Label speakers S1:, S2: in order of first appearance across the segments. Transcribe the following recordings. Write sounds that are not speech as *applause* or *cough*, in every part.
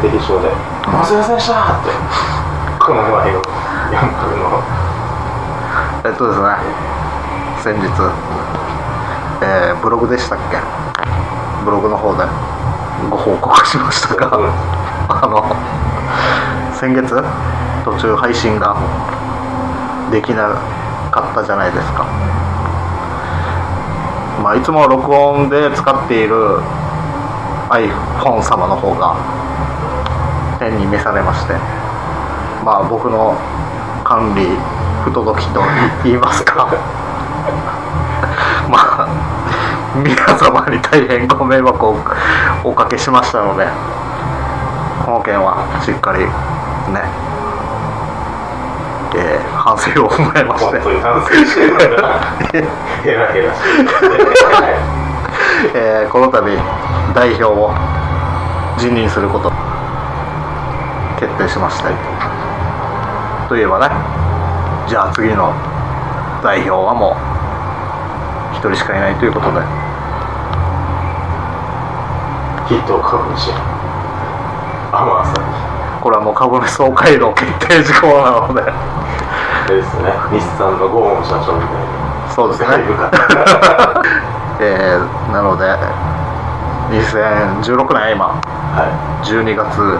S1: で「あすいませんでした!」って。この前のヤンバルの。
S2: えっとですね先日、えーブログでしたっけ？ブログの方でご報告しましたがあの先月途中配信ができなかったじゃないですか。まあいつも録音で使っている iPhone 様の方が天に召されまして。まあ僕の管理不届きと言いますか。*laughs* まあ皆様に大変ご迷惑をおかけしましたのでこの件はしっかりねえー反省を踏まえまして。
S1: 本当に反省してるのがヘラヘラしてる
S2: えーこの度代表を辞任すること。決定しましたと。いえばねじゃあ次の代表はもう一人しかいないということで。
S1: ヒットを株主。アマンさん
S2: これはもう株主総会の決定事項なので。
S1: ですね。日産のゴーン社長みたいな
S2: そうですね。*laughs* えーなので2016年今。
S1: は
S2: 12月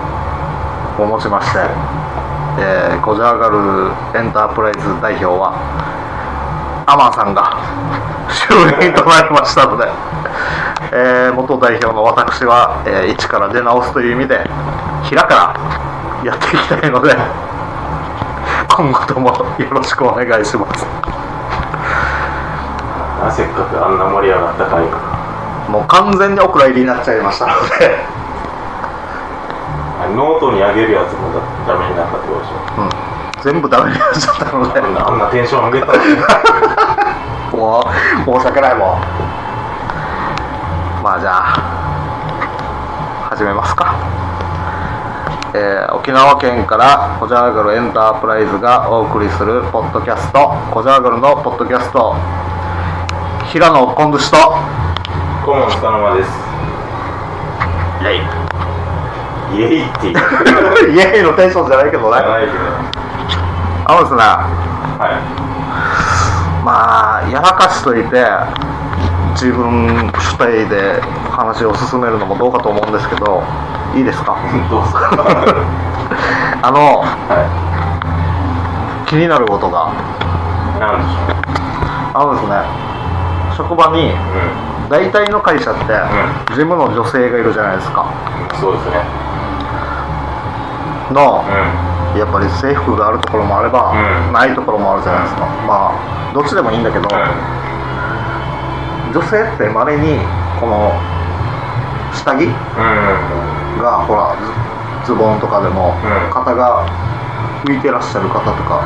S2: をもちまして、えーコジャーガルエンタープライズ代表はアマンさんが *laughs* 就任となりましたので、えー元代表の私は、えー一から出直すという意味で平からやっていきたいので今後ともよろしくお願いします。
S1: いせっかくあんな盛り上がった会が。
S2: もう完全にお蔵入りになっちゃいましたので、
S1: ノートにあげるやつもだダメになったってことでしょ。
S2: うん、全部ダメになっちゃったので
S1: あんなあんなテンション上げたの？に
S2: もう申し訳ないもんまあじゃあ始めますか。えー沖縄県からコジャーガルエンタープライズがお送りするポッドキャスト。コジャーガルのポッドキャスト。平野コンブシと。
S1: 顧問つかの間です。
S2: イェイ
S1: イエイって言
S2: イェイのテンションじゃないけどね。
S1: ないけど。
S2: あのですね
S1: はい。
S2: まあやらかしといて自分主体で話を進めるのもどうかと思うんですけどいいですか？
S1: どうぞ。は *laughs*
S2: あの
S1: い。
S2: 気になることが。
S1: なんでし
S2: あのですね職場に
S1: ょう
S2: 大体の会社って事務の女性がいるじゃないですか。
S1: うんそうですね
S2: の
S1: う
S2: やっぱり制服があるところもあれば、
S1: うん。
S2: ないところもあるじゃないですか、まあどっちでもいいんだけど、
S1: ん。
S2: 女性ってまれにこの下着
S1: うん。
S2: がほらズズボンとかでも、
S1: うん。
S2: 肩が浮いてらっしゃる方とか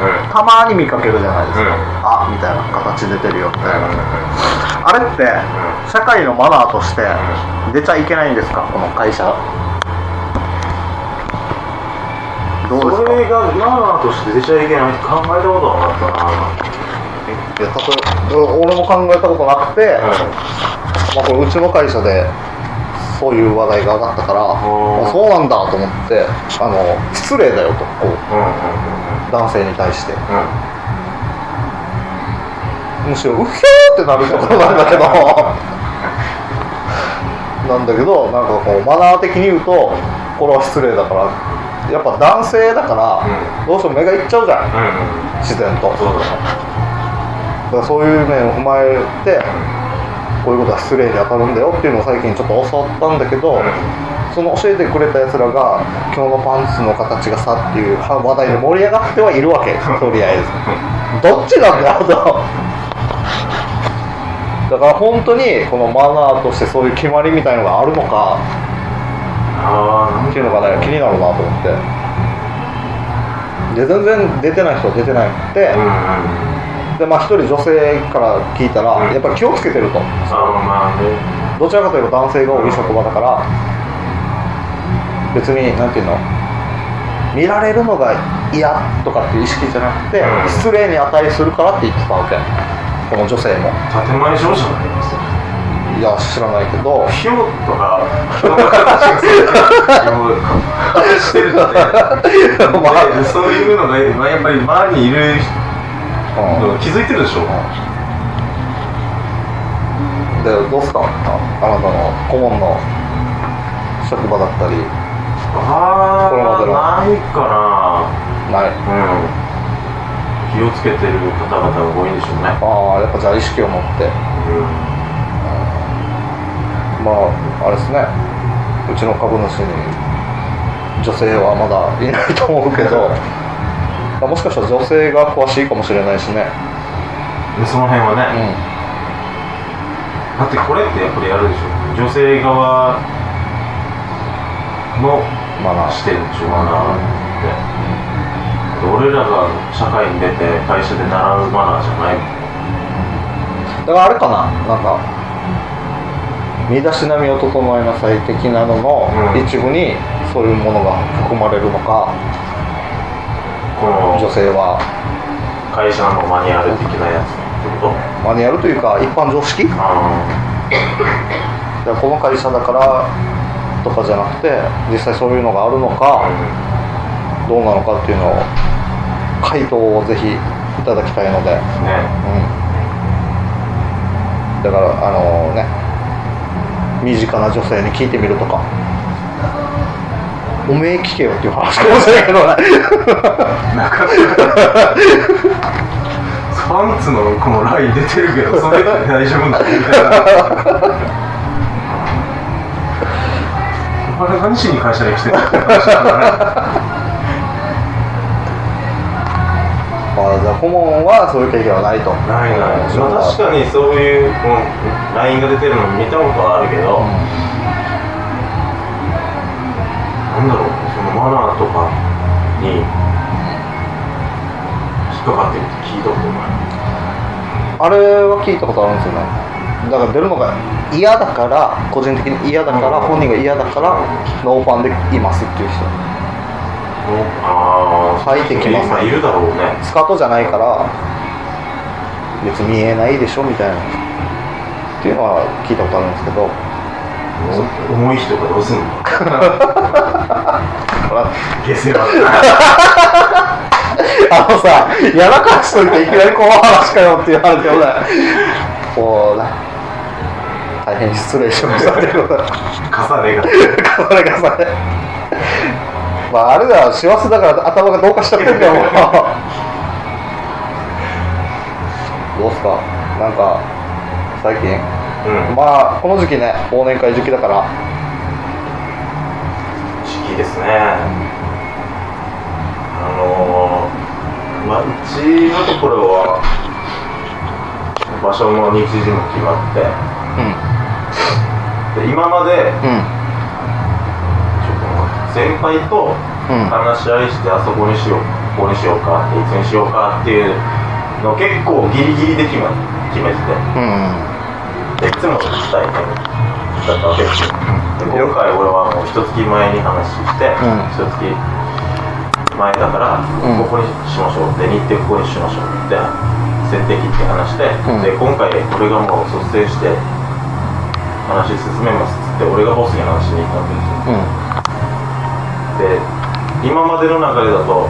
S1: うん。
S2: たまに見かけるじゃないですか、
S1: うん。
S2: あみたいな形出てるよみたいな、
S1: う
S2: あれって社会のマナーとして出ちゃいけないんですかこの会社どうですか
S1: それがマナーとして出ちゃいけないって考えたことなかったない
S2: や例えば俺も考えたことなくて、まあ、これうちの会社でそういう話題が上がったから、
S1: ー
S2: あそうなんだと思ってあの失礼だよとこう
S1: うんうんうん
S2: 男性に対して。
S1: うん。
S2: むしろうひょーってなるところなんだけど。なんだけどなんかこうマナー的に言うとこれは失礼だからやっぱ男性だから、
S1: うん。
S2: どうしても目がいっちゃうじゃん。自然と。だ
S1: そうだね。
S2: からそういう面を踏まえてこういうことは失礼に当たるんだよっていうのを最近ちょっと教わったんだけど、その教えてくれたやつらが今日のパンツの形がさっていう話題で盛り上がってはいるわけ。とりあえず。どっちなんだよと。だから本当にこのマナーとしてそういう決まりみたいのがあるのか
S1: ああ
S2: っていうのがね気になるなと思って。で全然出てない人は出てなくて、でまあ一人女性から聞いたら、
S1: うん。
S2: やっぱり気をつけてると。
S1: ああまあね。
S2: どちらかというと男性が多い職場だから別になんていうの見られるのが嫌とかっていう意識じゃなくて、
S1: うん。
S2: 失礼に値するからって言ってたわけ。この女性も。
S1: 建前上じゃないですよ
S2: いいや知らないけど。
S1: ヒョウとか人の形がそうしてるので、
S2: ま
S1: そういうのがまあやっぱり周りにいる気づいてるでしょ、
S2: でどうすかああなたの顧問の職場だったり。
S1: ああないか
S2: な。い。
S1: なうん。気をつけてる方々が多いんでしょうね。
S2: ああやっぱじゃあ意識を持ってまああれですね。うちの株主に女性はまだいないと思うけど *laughs* もしかしたら女性が詳しいかもしれないしね。
S1: うん、でその辺は
S2: う
S1: ね、
S2: ん。
S1: だってこれってやっぱりあるでしょ。女性側の視点でしょマナーって、俺らが社会に出て会社で習うマナーじゃない。
S2: だからあれかな。なんか身だしなみを整えなさい的なのの
S1: うん。
S2: 一部にそういうものが含まれるのか
S1: この
S2: 女性は。
S1: 会社のマニュアル的なやつってこと？
S2: マニュアルというか一般常識？
S1: あ
S2: らこの会社だからとかじゃなくて実際そういうのがあるのか
S1: あ、
S2: どうなのかっていうのを回答をぜひいただきたいので、
S1: ね。
S2: うん、だからあのね身近な女性に聞いてみるとか。おめえ聞けよっていう話かもしれないけどね。
S1: なかなか。パンツのこのライン出てるけどそれって大丈夫なのみたいなお前何しに会社に来てるって話だから
S2: あじゃあ顧問はそういう経験はないと。
S1: ないない、
S2: うん。
S1: まあ、確かにそういうこの LINE が出てるの見たことはあるけど、なんだろう。そのマナーとかに引っかかってるって聞いたことない。
S2: あれは聞いたことあるんですよね。だから出るのが嫌だから個人的に嫌だから、
S1: うん。
S2: 本人が嫌だからノーパンでいますっていう人
S1: ああ
S2: 履いてきます。
S1: まあいるだろうね。
S2: スカートじゃないから別に見えないでしょみたいな。っていうのは聞いたことあるんですけど。
S1: 重い人がどうすんの？下世話。*laughs*
S2: あのさやらかしといていきなりこの話かよっていう話をねこうね大変失礼しました。っていうことで
S1: 重ねが。
S2: 重ね重ねまああれだ幸せだから頭がどうかしちゃってるけどもどうっすか？なんか最近？
S1: うん。
S2: まあこの時期ね忘年会時期だから。
S1: 時期ですね。あのー、まあうちのところは場所も日時も決まって。
S2: う
S1: で今まで
S2: んうん
S1: 先輩と
S2: うん。
S1: 話し合いしてあそこにしようここにしようかっていつにしようかっていうのを結構ギリギリで決,、ま、決めてて。
S2: うん。
S1: でいつもしたいねだったわけですよ。で今回俺はもう一月前に話して、
S2: うん。
S1: 一月前だから、
S2: ん。
S1: ここにしましょうで日程ここにしましょうって設定切って話して、
S2: うん。
S1: で今回俺がもう率先して話進めますっつって俺がボスに話しに行ったわけですよ。
S2: うん
S1: で今までの流れだと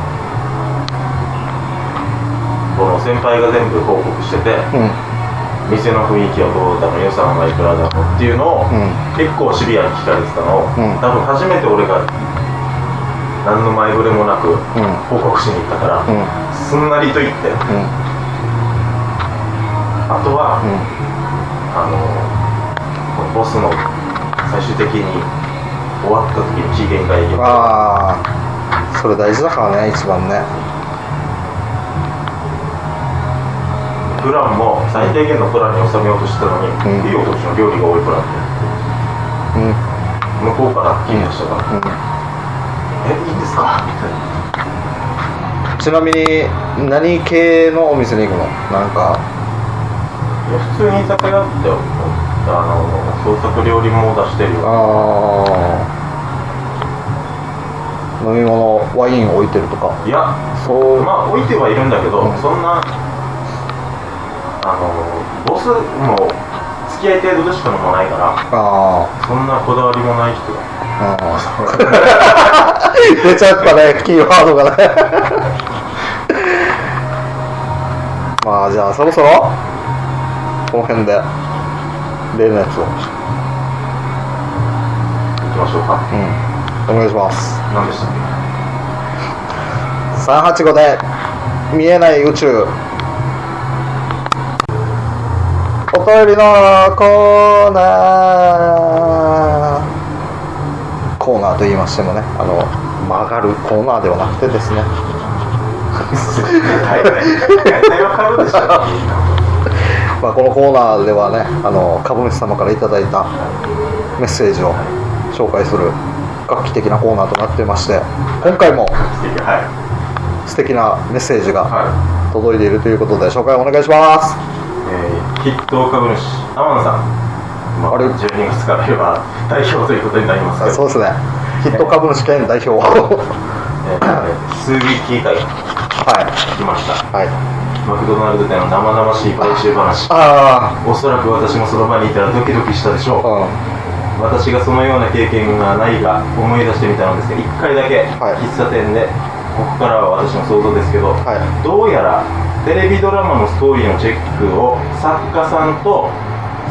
S1: この先輩が全部報告してて
S2: うん。
S1: 店の雰囲気はどうだの予算はいくらだのっていうのを、
S2: うん。
S1: 結構シビアに聞かれてたのを、
S2: うん。
S1: 多分初めて俺が何の前触れもなく
S2: うん。
S1: 報告しに行ったから、
S2: うん。
S1: すんなりと言って
S2: うん。
S1: あとは、
S2: うん。
S1: あのボスの最終的に終わった時に期限がいいよ。
S2: ああそれ大事だからね一番ね。
S1: プランも最低限のプランに収めようとしてたのに、
S2: うん。
S1: いいお年の料理が多いプランって
S2: うん。
S1: 向こうから聞きましたから、
S2: うん
S1: えいいんですか？みたいな。
S2: ちなみに何系のお店に行くの？なんか。
S1: いや普通に居酒屋ってあの創作料理も出してるよ。
S2: ああ飲み物ワイン置いてるとか。
S1: いや
S2: そう。
S1: まあ置いてはいるんだけど、
S2: うん。
S1: そんなあのボスも好付き合い程度でしか飲まないから
S2: あ
S1: そんなこだわりもない人が。
S2: ああ出ちゃったねキーワードがね。まあじゃあそろそろこの辺で例のやつを。
S1: 行きましょうか。
S2: うんお願いします。
S1: 何でしたっ
S2: 385で見えない宇宙。お便りのコーナー。コーナーと言いましてもねあの曲がるコーナーではなくてですね。まあ、このコーナーではねあの株主様からいただいたメッセージを紹介する楽器的なコーナーとなっていまして今回も
S1: はい
S2: 素敵なメッセージが
S1: は
S2: 届いているということで紹介お願いします。
S1: い、えー、筆頭株主天野さん、まあ、
S2: あれ
S1: ？12月から言えば代表ということになりますけど。
S2: そうですね。ヒット株主兼代表。は
S1: えー、数日機会。
S2: い。
S1: 来ました。
S2: はい。
S1: マクドナルドでの生々しい買収話。
S2: あ
S1: おそらく私もその場にいたらドキドキしたでしょう。
S2: あうん
S1: 私がそのような経験がないか思い出してみたのですが1回だけ
S2: はい。
S1: 喫茶店で、ここからは私の想像ですけど、
S2: はい。
S1: どうやらテレビドラマのストーリーのチェックを作家さんと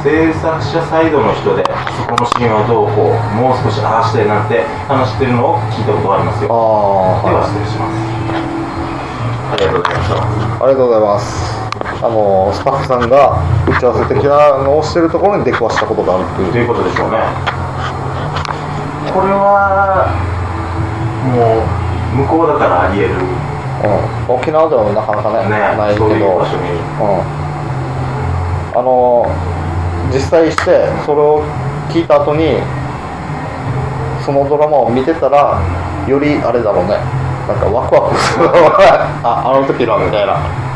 S1: 制作者サイドの人でそこのシーンはどうこうもう少しああしてなんて話してるのを聞いたことがありますよ。では失礼します。ありがとうございました
S2: ありがとうございますあのスタッフさんが打ち合わせ的なのをしてるところに出くわしたことがあるっていう。
S1: ということでしょうね。これはもう向こうだからありえる。
S2: うん、沖縄ではなかなかね
S1: ね
S2: ないけど。
S1: そう
S2: ん、あの実際してそれを聞いた後にそのドラマを見てたらよりあれだろうね。なんかワクワクする。*laughs* ああの時のみたいな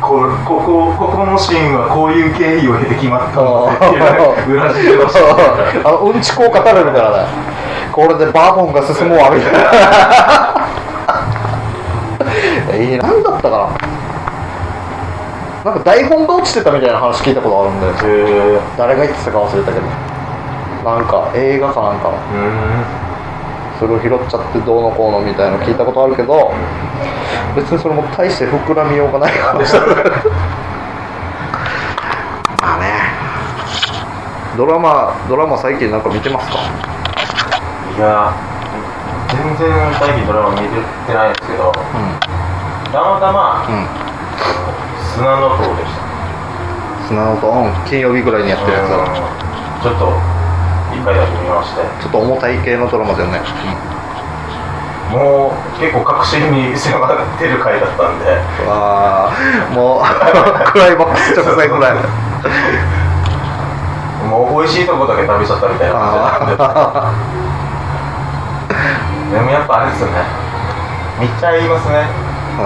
S1: こここここのシーンはこういう経緯を経て決まったんだっていう *laughs* 裏付けをして
S2: あのうんちこを語るみたいなね。これでバーボンが進むわみたいな。*laughs* えー、何だったかな。なんか台本が落ちてたみたいな話聞いたことあるんで
S1: へー。
S2: 誰が言ってたか忘れたけど。なんか映画かなんかの。
S1: う
S2: それを拾っちゃってどうのこうのみたいなの聞いたことあるけど別にそれも大して膨らみようがない話だまあね。ドラマドラマ最近なんか見てますか？
S1: いや全然最近ドラマ見てないんですけど
S2: う
S1: たまたま
S2: んうん。
S1: 砂の塔でした。
S2: 砂のとうん。金曜日ぐらいにやってるやつだ。
S1: うん。ちょっと一回だけ見まして。
S2: ちょっと重たい系のドラマだよね、
S1: もう結構確信に迫ってる回だったんで。
S2: うん、わあもう *laughs* クライマックス直前ぐらい。
S1: もう美味しいとこだけ食べちゃったみたいな感じなんで。
S2: あ *laughs*
S1: でもやっぱあれですよね。見ちゃいますね。
S2: ー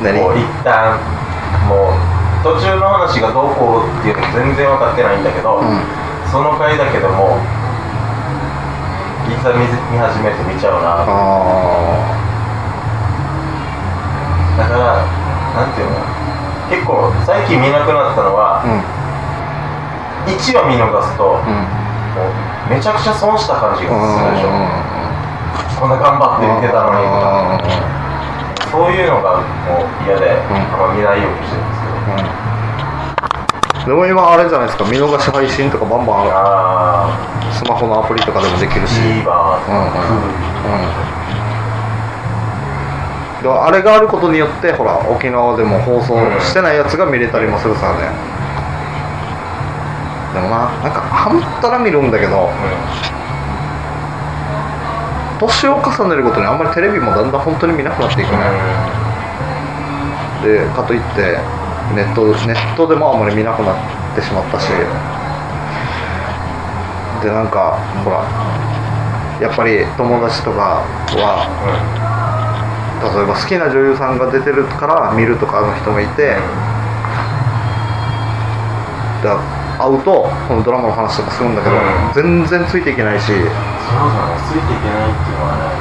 S2: うん。何？
S1: もう一旦もう途中の話がどうこうっていうの全然分かってないんだけど、
S2: うん
S1: その回だけどもいざ見ず見始めて見ちゃうな。
S2: あ
S1: だからなんていうの？結構最近見なくなったのは
S2: あ、うん。
S1: 1話見逃すとも
S2: うん。
S1: うめちゃくちゃ損した感じがするでしょ。こんな頑張って見てたのにとか。そういうのがもう嫌で、
S2: ん。
S1: あんま見ないようにしてるんですけど、
S2: でも今あれじゃないですか見逃し配信とかバンバン
S1: あ
S2: スマホのアプリとかでもできる
S1: あ
S2: し
S1: TVer と
S2: うんうん
S1: か Hulu
S2: でもあれがあることによってほら沖縄でも放送してないやつが見れたりもするさね、でもななんかハマったら見るんだけど年を重ねるごとにあんまりテレビもだんだん本当に見なくなっていくね、でかといってネットネットでもあんまり見なくなってしまったし。でなんかほらやっぱり友達とかは例えば好きな女優さんが出てるから見るとかの人もいてだ会うとこのドラマの話とかするんだけど、
S1: うん。
S2: 全然ついていけないし。
S1: そうだねついていけないっていうのはね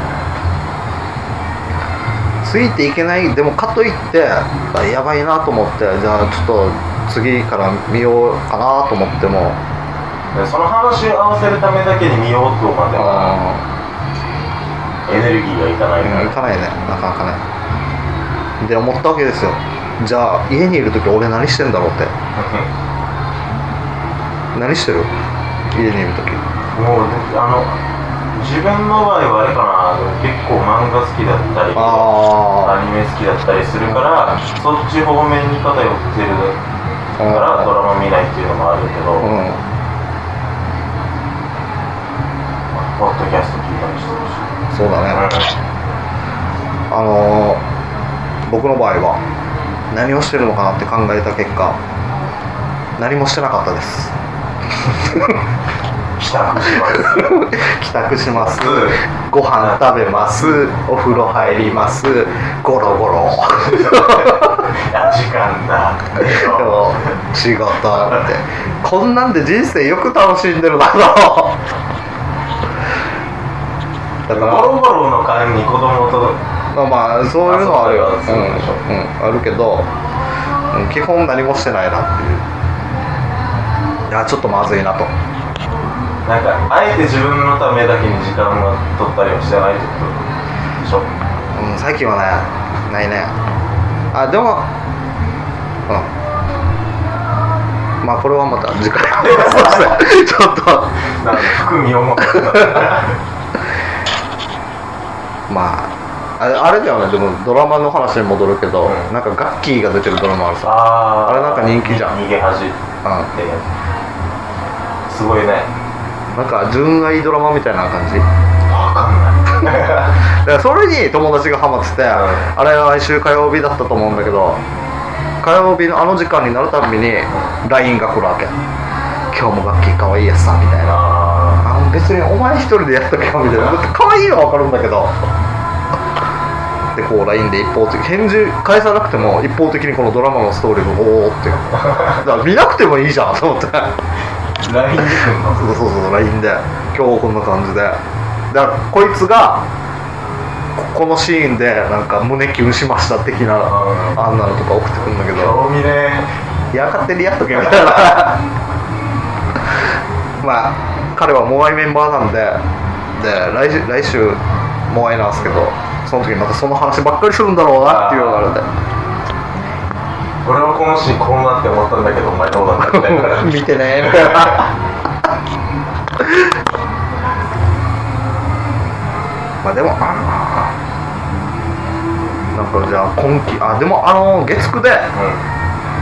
S2: ついていけないでもかといってあやばいなと思ってじゃあちょっと次から見ようかなと思っても。
S1: でその話を合わせるためだけに見ようとまでは
S2: あ
S1: エネルギーがいかないから、
S2: うん、行かないね。なかなかね。で思ったわけですよ。じゃあ家にいる時俺何してんだろうって。*laughs* 何してる？家にいる時。
S1: もうねあの自分の場合はあれかな結構漫画好きだったり
S2: あ
S1: アニメ好きだったりするからそっち方面に偏ってるからドラマ見ないっていうのもあるけど、
S2: うん。
S1: ポッドキャスト聞いたりしてるし、
S2: そうだね、あのー僕の場合は何をしてるのかなって考えた結果何もしてなかったです *laughs*
S1: 帰宅します
S2: 帰宅します。
S1: うん。
S2: ご飯食べます。お風呂入ります。ゴロゴロ。
S1: あ時間だ。
S2: 仕事って。こんなんで人生よく楽しんでるだろう。だ
S1: ゴ
S2: から
S1: ロゴロの間に子供と
S2: まあまあそういうのはあるよ、
S1: ううん
S2: うん、あるけど、うん基本何もしてないなっていう。いやちょっとまずいなと
S1: なんかあえて自分のためだけに時間を取ったりはしてないってことでしょ？
S2: うん、最近はねないね。あでもうん。まあこれはまた次回。*laughs* ちょっと。
S1: なんか含みを持って
S2: まああれあれだよね。でもドラマの話に戻るけど、
S1: うん。
S2: なんかガッキーが出てるドラマあるさ。
S1: あー。
S2: あれなんか人気じゃん。
S1: 逃げ恥ってすごいね
S2: なんか純愛ドラマみたいな感じ？
S1: わかんない。*laughs*
S2: だからそれに友達がハマってて、
S1: ん。
S2: あれは来週火曜日だったと思うんだけど火曜日のあの時間になるたびに LINE が来るわけ。今日もガッキー可愛いやつさみたいな。
S1: あ
S2: あ別にお前一人でやっとけよみたいな。可愛いのは分かるんだけど。でこう LINE で一方的返事返さなくても一方的にこのドラマのストーリーがおおって。*laughs* だから見なくてもいいじゃんと思って。
S1: ー LINE で来んの
S2: そうそうそう LINE で。今日こんな感じで。だからこいつがここのシーンでなんか胸キュンしました的な
S1: うん。
S2: あんなのとか送ってくるんだけど。
S1: 興味ね
S2: いや勝手にやっとけみたいなまあ彼はモアイメンバーなんで。で来週来週モアイなんですけどその時にまたその話ばっかりするんだろうなっていうのがあるんで
S1: 俺はこのシーンこうなって思ったんだけどお前どうだったみたいな。
S2: 見てね。まあでもあなんかじゃあ今期あでもあの月9で
S1: うん。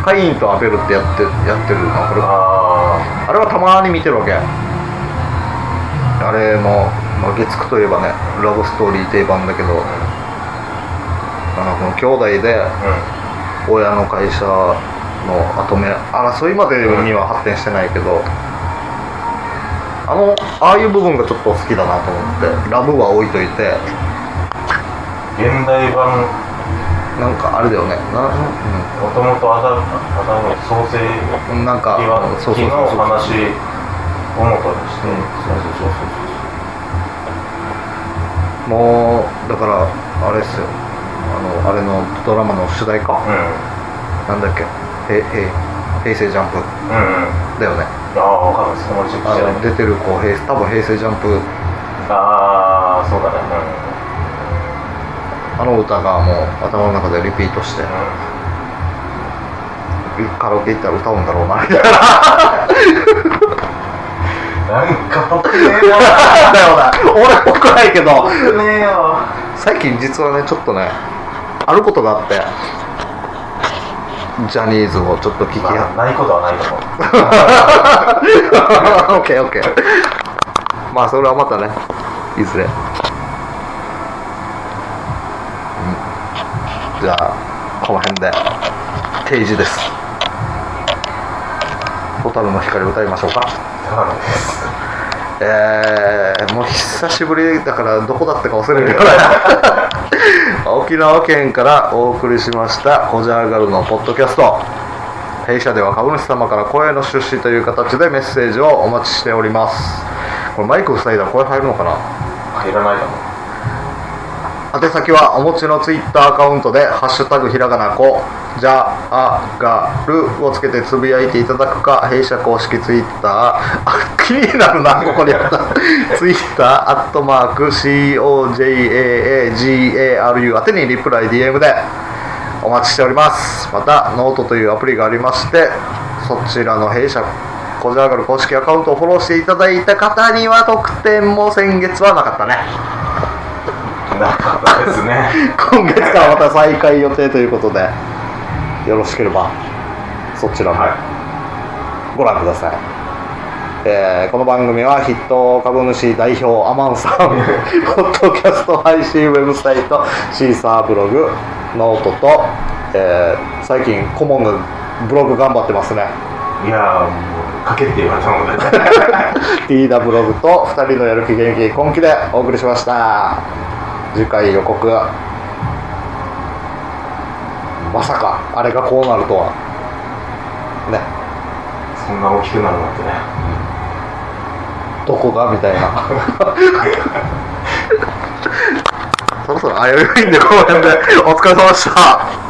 S2: カインとアベルってやってやってるの？これ
S1: あ
S2: あれはたまに見てるわけ。あれも、まあ、月9といえばねラブストーリー定番だけどあのこの兄弟で
S1: あ
S2: 親の会社の後目争いまでには発展してないけど、あのああいう部分がちょっと好きだなと思ってラブは置いといて
S1: うん現代版。
S2: なんかあれだよね。な,、
S1: もともとあたあた創世
S2: うん、なんか
S1: 記は
S2: そうそう
S1: 記の
S2: そう。そう
S1: 話をもとにして、
S2: うん。
S1: そうそうそう
S2: もうだからあれですよあれのドラマの主題歌、
S1: そううん。
S2: なんだっけ？へへ平成ジャンプ。
S1: うんうん。
S2: だよね。
S1: ああ分かんないそのチェック
S2: あ
S1: してない
S2: の出てる子平多分平成ジャンプ。
S1: ああそうだね。
S2: あの歌がもう頭の中でリピートして。
S1: うん、うん
S2: カラオケ行ったら歌うんだろうな。みたいな
S1: なんかぽくねえな
S2: だよな。俺っぽくないけど。
S1: ぽくねえよ。
S2: 最近実はねちょっとねあることがあって。ジャニーズをちょっと聞き
S1: ま
S2: や
S1: あないことはないと思う。
S2: オッケーオッケーまあそれはまたねいずれ、うん、じゃあこの辺で定時です。蛍の光歌いましょうか。えー、もう久しぶりだからどこだったか忘れるよね沖縄県からお送りしました「コジャーガルのポッドキャスト」弊社では株主様から声の出資という形でメッセージをお待ちしております。これマイク塞いだら声入るのかな？
S1: 入らないかも
S2: 宛先はお持ちのツイッターアカウントで「ハッシュタグひらがなこじゃあがる」をつけてつぶやいていただくか弊社公式ツイッターあ気になるなここにあった *laughs* ツイッターアットマーク COJAAGARU 宛てにリプライ DM でお待ちしております。またノートというアプリがありましてそちらの弊社こじらがる公式アカウントをフォローしていただいた方には特典も先月はなかったね。
S1: なかったですね。
S2: 今月からまた再開予定ということでよろしければそちらも
S1: はい。
S2: ご覧ください、えーこの番組は筆頭株主代表アマンさん *laughs* ポッドキャスト配信ウェブサイトシーサーブログノートと、えー最近顧問がブログ頑張ってますね。
S1: いやーもう書けって言われたので
S2: TW ブログと2人のやる気元気今期でお送りしました次回予告まさかあれがこうなるとは。ね。
S1: そんな大きくなるなんてね。
S2: どこがみたいな。*laughs* そろそろあやるいんでこの辺でお疲れ様でした